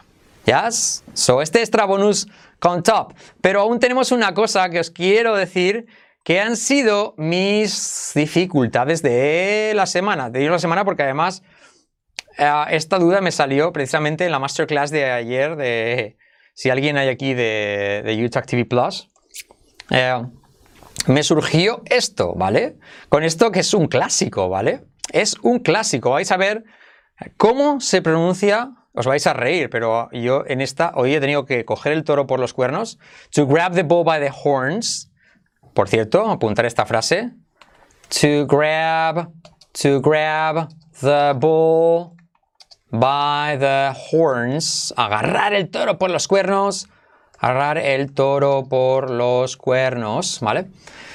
Yes. So este extra bonus con top. Pero aún tenemos una cosa que os quiero decir que han sido mis dificultades de la semana. De la semana porque además eh, esta duda me salió precisamente en la masterclass de ayer de si alguien hay aquí de, de Utah TV Plus. Eh, me surgió esto, ¿vale? Con esto que es un clásico, ¿vale? Es un clásico. Vais a ver ¿Cómo se pronuncia? Os vais a reír, pero yo en esta hoy he tenido que coger el toro por los cuernos. To grab the bull by the horns. Por cierto, apuntar esta frase. To grab, to grab the bull by the horns. Agarrar el toro por los cuernos. agarrar el toro por los cuernos, ¿vale?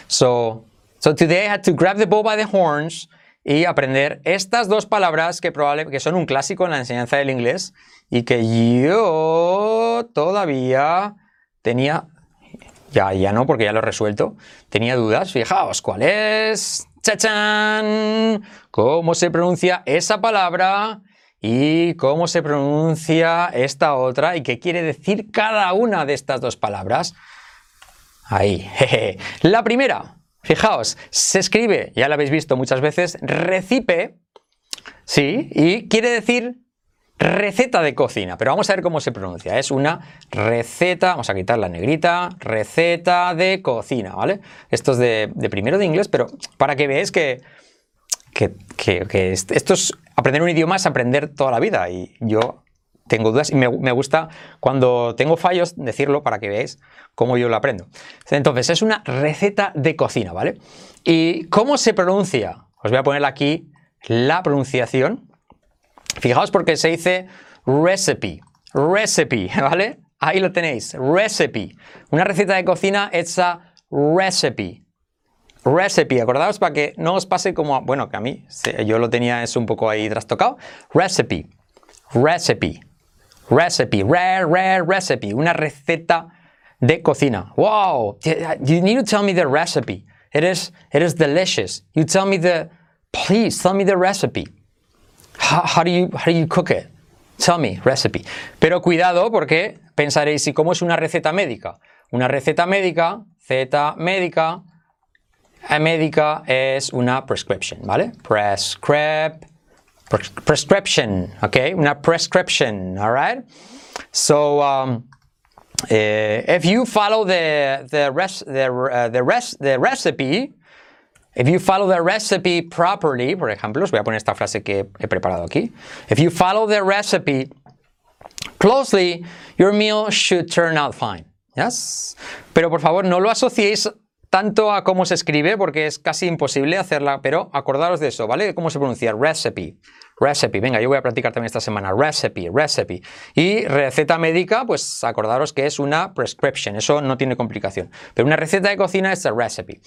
So, so today I had to grab the bull by the horns y aprender estas dos palabras que, probablemente que son un clásico en la enseñanza del inglés y que yo todavía tenía, ya, ya no porque ya lo he resuelto, tenía dudas. Fijaos, ¿cuál es? ¡Chachán! ¿Cómo se pronuncia esa palabra? y cómo se pronuncia esta otra y qué quiere decir cada una de estas dos palabras. Ahí, La primera, fijaos, se escribe, ya la habéis visto muchas veces, recipe, sí, y quiere decir receta de cocina, pero vamos a ver cómo se pronuncia. Es una receta, vamos a quitar la negrita, receta de cocina, ¿vale? Esto es de, de primero de inglés, pero para que veáis que que, esto es aprender un idioma es aprender toda la vida y yo tengo dudas y me, gusta cuando tengo fallos decirlo para que veáis cómo yo lo aprendo. Entonces es una receta de cocina, ¿vale? ¿Y cómo se pronuncia? Os voy a poner aquí la pronunciación. Fijaos porque se dice recipe, recipe, ¿vale? Ahí lo tenéis, recipe. Una receta de cocina hecha recipe recipe, acordaos para que no os pase como, bueno, que a mí yo lo tenía es un poco ahí trastocado. Recipe, recipe, recipe, rare, rare recipe, una receta de cocina. Wow, you need to tell me the recipe. It is, it is delicious. You tell me the, please tell me the recipe. How, do you, how do you cook it? Tell me, recipe. Pero cuidado porque pensaréis, ¿y cómo es una receta médica? Una receta médica, Z médica, médica es una prescription, ¿vale? Prescrip, prescription, okay? Una prescription, all right? So, um, uh, if you follow the, the, the, uh, the, the recipe, if you follow the recipe properly, por ejemplo, os voy a poner esta frase que he preparado aquí. If you follow the recipe closely, your meal should turn out fine. Yes? Pero por favor, no lo asociéis tanto a cómo se escribe, porque es casi imposible hacerla, pero acordaros de eso, ¿vale? ¿Cómo se pronuncia? Recipe. Recipe. Venga, yo voy a practicar también esta semana. Recipe, recipe. Y receta médica, pues acordaros que es una prescription. Eso no tiene complicación. Pero una receta de cocina es a recipe.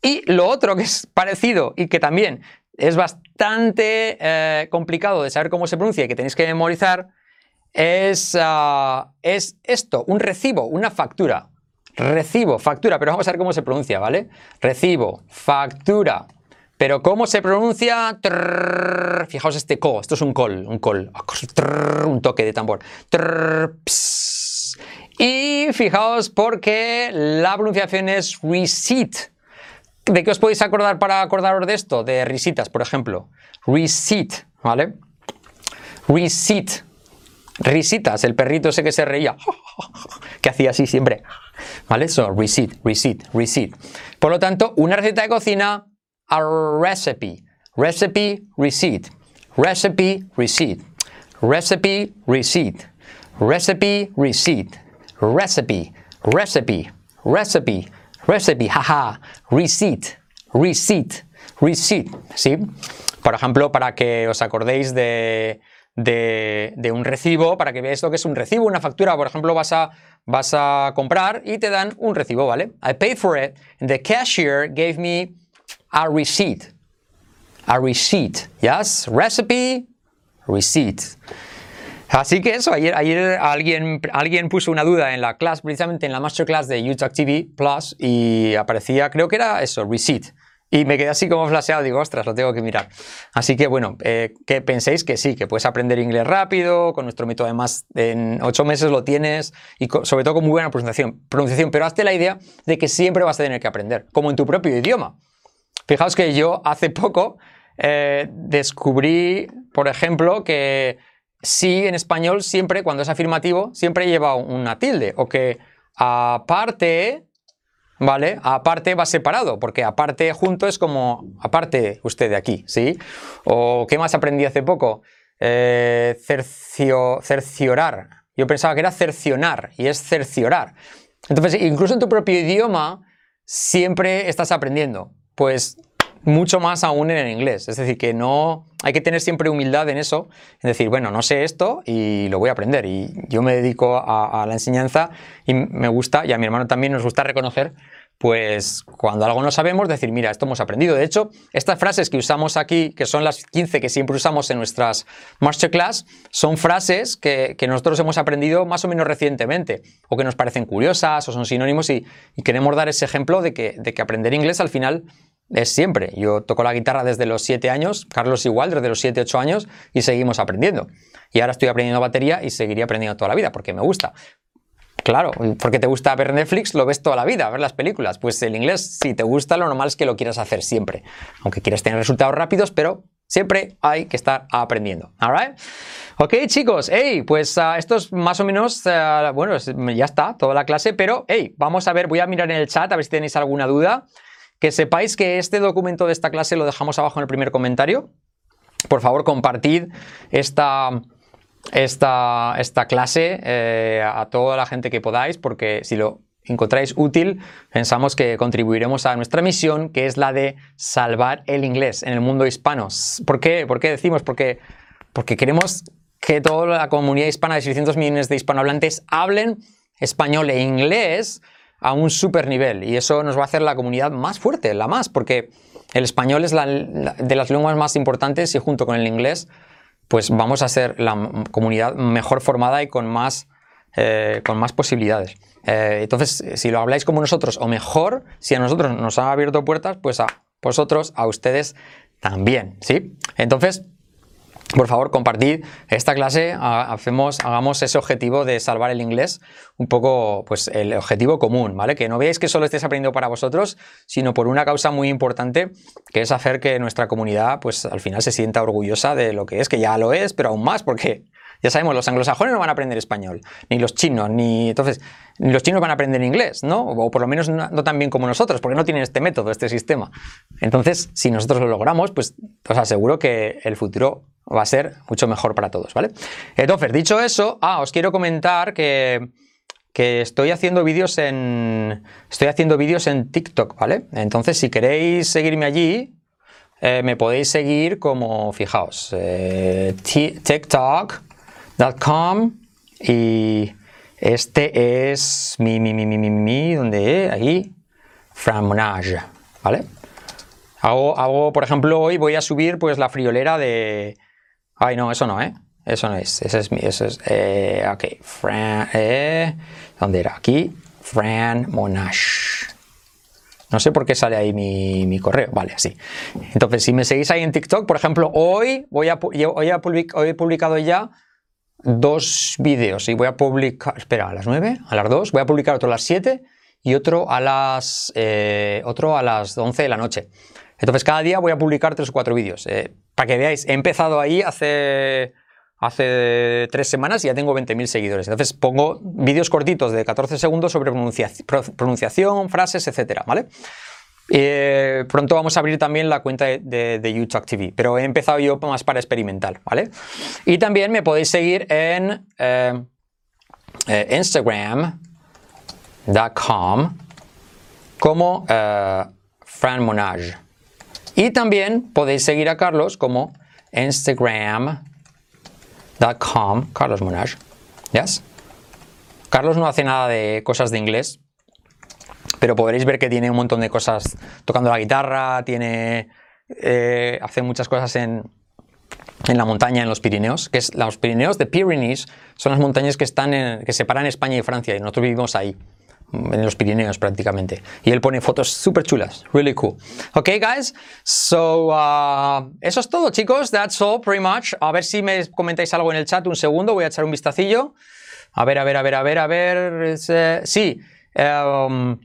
Y lo otro que es parecido y que también es bastante eh, complicado de saber cómo se pronuncia y que tenéis que memorizar es, ah, es esto, un recibo, una factura. Recibo, factura, pero vamos a ver cómo se pronuncia, ¿vale? Recibo, factura. Pero ¿cómo se pronuncia? fijaos este co, esto es un col, un col, un toque de tambor. y fijaos porque la pronunciación es receipt. ¿De qué os podéis acordar para acordaros de esto? De risitas, por ejemplo. Receipt, ¿vale? Receipt. Risitas, el perrito ese que se reía, que hacía así siempre. ¿Vale? So, receipt, receipt, receipt. Por lo tanto, una receta de cocina, a recipe. Recipe, receipt. Recipe, receipt. Recipe, receipt. Recipe, receipt. Recipe, recipe, recipe, recipe, jaja, receipt, receipt, receipt. ¿Sí? Por ejemplo, para que os acordéis de de, un recibo para que veáis lo que es un recibo, una factura. Por ejemplo, vas a, vas a comprar y te dan un recibo, ¿vale? I paid for it the cashier gave me a receipt. A receipt, yes? Recipe, receipt. Así que eso, ayer, ayer alguien, alguien puso una duda en la clase, precisamente en la masterclass de YouTube TV Plus, y aparecía, creo que era eso, receipt. Y me quedé así como flasheado, digo, ostras, lo tengo que mirar. Así que bueno, eh, que penséis que sí, que puedes aprender inglés rápido, con nuestro método además en ocho meses lo tienes y sobre todo con muy buena pronunciación, pronunciación. Pero hazte la idea de que siempre vas a tener que aprender, como en tu propio idioma. Fijaos que yo hace poco eh, descubrí, por ejemplo, que sí en español siempre, cuando es afirmativo, siempre lleva una tilde o que aparte ¿vale? Aparte va separado, porque aparte junto es como aparte usted de aquí, ¿sí? O ¿qué más aprendí hace poco? Eh, cercio, cerciorar. Yo pensaba que era cercionar y es cerciorar. Entonces, incluso en tu propio idioma siempre estás aprendiendo. Pues mucho más aún en el inglés. Es decir, que no hay que tener siempre humildad en eso, en decir, bueno, no sé esto y lo voy a aprender. Y yo me dedico a, la enseñanza y me gusta, y a mi hermano también nos gusta reconocer pues cuando algo no sabemos, decir, mira, esto hemos aprendido. De hecho, estas frases que usamos aquí, que son las 15 que siempre usamos en nuestras masterclass, son frases que, nosotros hemos aprendido más o menos recientemente, o que nos parecen curiosas, o son sinónimos, y, queremos dar ese ejemplo de que, de que aprender inglés al final es siempre. Yo toco la guitarra desde los 7 años, Carlos igual, desde los 7, 8 años, y seguimos aprendiendo. Y ahora estoy aprendiendo batería y seguiría aprendiendo toda la vida, porque me gusta. Claro, porque te gusta ver Netflix, lo ves toda la vida, ver las películas. Pues el inglés, si te gusta, lo normal es que lo quieras hacer siempre. Aunque quieres tener resultados rápidos, pero siempre hay que estar aprendiendo. Alright? Ok, chicos, hey, pues uh, esto es más o menos, uh, bueno, ya está, toda la clase, pero hey, vamos a ver, voy a mirar en el chat a ver si tenéis alguna duda. Que sepáis que este documento de esta clase lo dejamos abajo en el primer comentario. Por favor, compartid esta esta, esta clase eh, a toda la gente que podáis, porque si lo encontráis útil, pensamos que contribuiremos a nuestra misión, que es la de salvar el inglés en el mundo hispano. ¿Por qué? ¿Por qué decimos? Porque, porque queremos que toda la comunidad hispana de 600 millones de hispanohablantes hablen español e inglés a un super nivel. Y eso nos va a hacer la comunidad más fuerte, la más, porque el español es la, de las lenguas más importantes y junto con el inglés pues vamos a ser la comunidad mejor formada y con más, eh, con más posibilidades. Eh, entonces, si lo habláis como nosotros o mejor, si a nosotros nos ha abierto puertas, pues a vosotros, a ustedes también, ¿sí? Entonces, por favor, compartid esta clase, hacemos, hagamos ese objetivo de salvar el inglés, un poco, pues el objetivo común, ¿vale? Que no veáis que solo estéis aprendiendo para vosotros, sino por una causa muy importante, que es hacer que nuestra comunidad, pues al final se sienta orgullosa de lo que es, que ya lo es, pero aún más, porque ya sabemos, los anglosajones no van a aprender español, ni los chinos, ni entonces, ni los chinos van a aprender inglés, ¿no? O por lo menos no, no, tan bien como nosotros, porque no tienen este método, este sistema. Entonces, si nosotros lo logramos, pues os aseguro que el futuro va a ser mucho mejor para todos, ¿vale? Entonces, dicho eso, ah, os quiero comentar que, que estoy haciendo vídeos en estoy haciendo vídeos en TikTok, ¿vale? Entonces, si queréis seguirme allí, eh, me podéis seguir como, fijaos, eh, tiktok.com y este es mi, mi, mi, mi, mi, mi donde ahí, Framonage, ¿vale? Hago, hago, por ejemplo, hoy voy a subir pues la friolera de, Ay, no, eso no, ¿eh? Eso no es. Ese es mi. Eso es. Eh, ok. Fran. Eh, ¿Dónde era? Aquí. Fran Monash. No sé por qué sale ahí mi, mi, correo. Vale, así. Entonces, si me seguís ahí en TikTok, por ejemplo, hoy, voy a, hoy, he publicado ya dos vídeos y voy a publicar. Espera, a las 9, a las 2. Voy a publicar otro a las 7 y otro a las, eh, otro a las 11 de la noche. Entonces, cada día voy a publicar tres o cuatro vídeos. Eh, para que veáis, he empezado ahí hace, hace tres semanas y ya tengo 20.000 seguidores. Entonces, pongo vídeos cortitos de 14 segundos sobre pronunciación, frases, etcétera, ¿vale? Eh, pronto vamos a abrir también la cuenta de, YouTube TV, pero he empezado yo más para experimental, ¿vale? Y también me podéis seguir en eh, Instagram.com como Fran Monage. Y también podéis seguir a Carlos como instagram.com, Carlos Monage. ¿Yes? Carlos no hace nada de cosas de inglés, pero podréis ver que tiene un montón de cosas tocando la guitarra, tiene, eh, hace muchas cosas en, en la montaña, en los Pirineos, que es los Pirineos de Pyrenees, son las montañas que, están que separan España y Francia, y nosotros vivimos ahí en los Pirineos prácticamente. Y él pone fotos súper chulas, really cool. Ok, guys, so uh, eso es todo, chicos. That's all, pretty much. A ver si me comentáis algo en el chat. Un segundo, voy a echar un vistacillo. A ver, a ver, a ver, a ver, a ver. Eh, sí, um,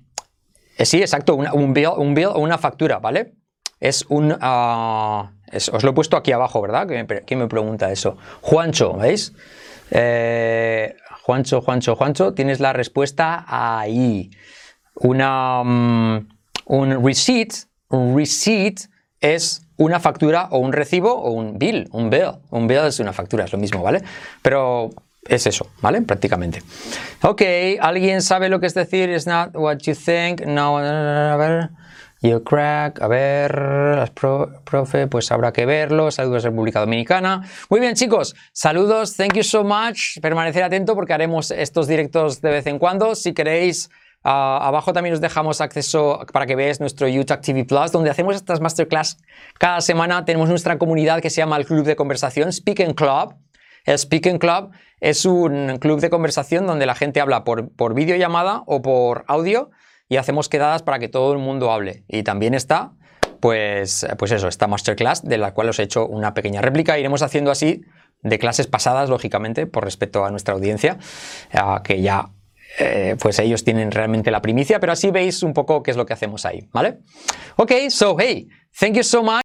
eh, sí, exacto, un, bill, un o una factura, ¿vale? Es un... Uh, os lo he puesto aquí abajo, ¿verdad? ¿Quién me pregunta eso? Juancho, ¿veis? Eh, Juancho, Juancho, Juancho, tienes la respuesta ahí. Una, mm, un receipt, un receipt es una factura o un recibo o un bill, un bill. Un bill es una factura, es lo mismo, ¿vale? Pero es eso, ¿vale? Prácticamente. Ok, ¿alguien sabe lo que es decir? It's not what you think. No, a ver. Yo crack, a ver, profe, pues habrá que verlo. Saludos República Dominicana. Muy bien, chicos, saludos, thank you so much. Permanecer atento porque haremos estos directos de vez en cuando. Si queréis, ah, abajo también os dejamos acceso para que veáis nuestro YouTube TV Plus, donde hacemos estas masterclass cada semana. Tenemos nuestra comunidad que se llama el Club de Conversación, Speak and Club. El Speak and Club es un club de conversación donde la gente habla por, por videollamada o por audio y hacemos quedadas para que todo el mundo hable. Y también está, pues, pues eso, esta masterclass de la cual os he hecho una pequeña réplica. Iremos haciendo así de clases pasadas, lógicamente, por respeto a nuestra audiencia, que ya eh, pues ellos tienen realmente la primicia, pero así veis un poco qué es lo que hacemos ahí, ¿vale? Ok, so hey, thank you so much.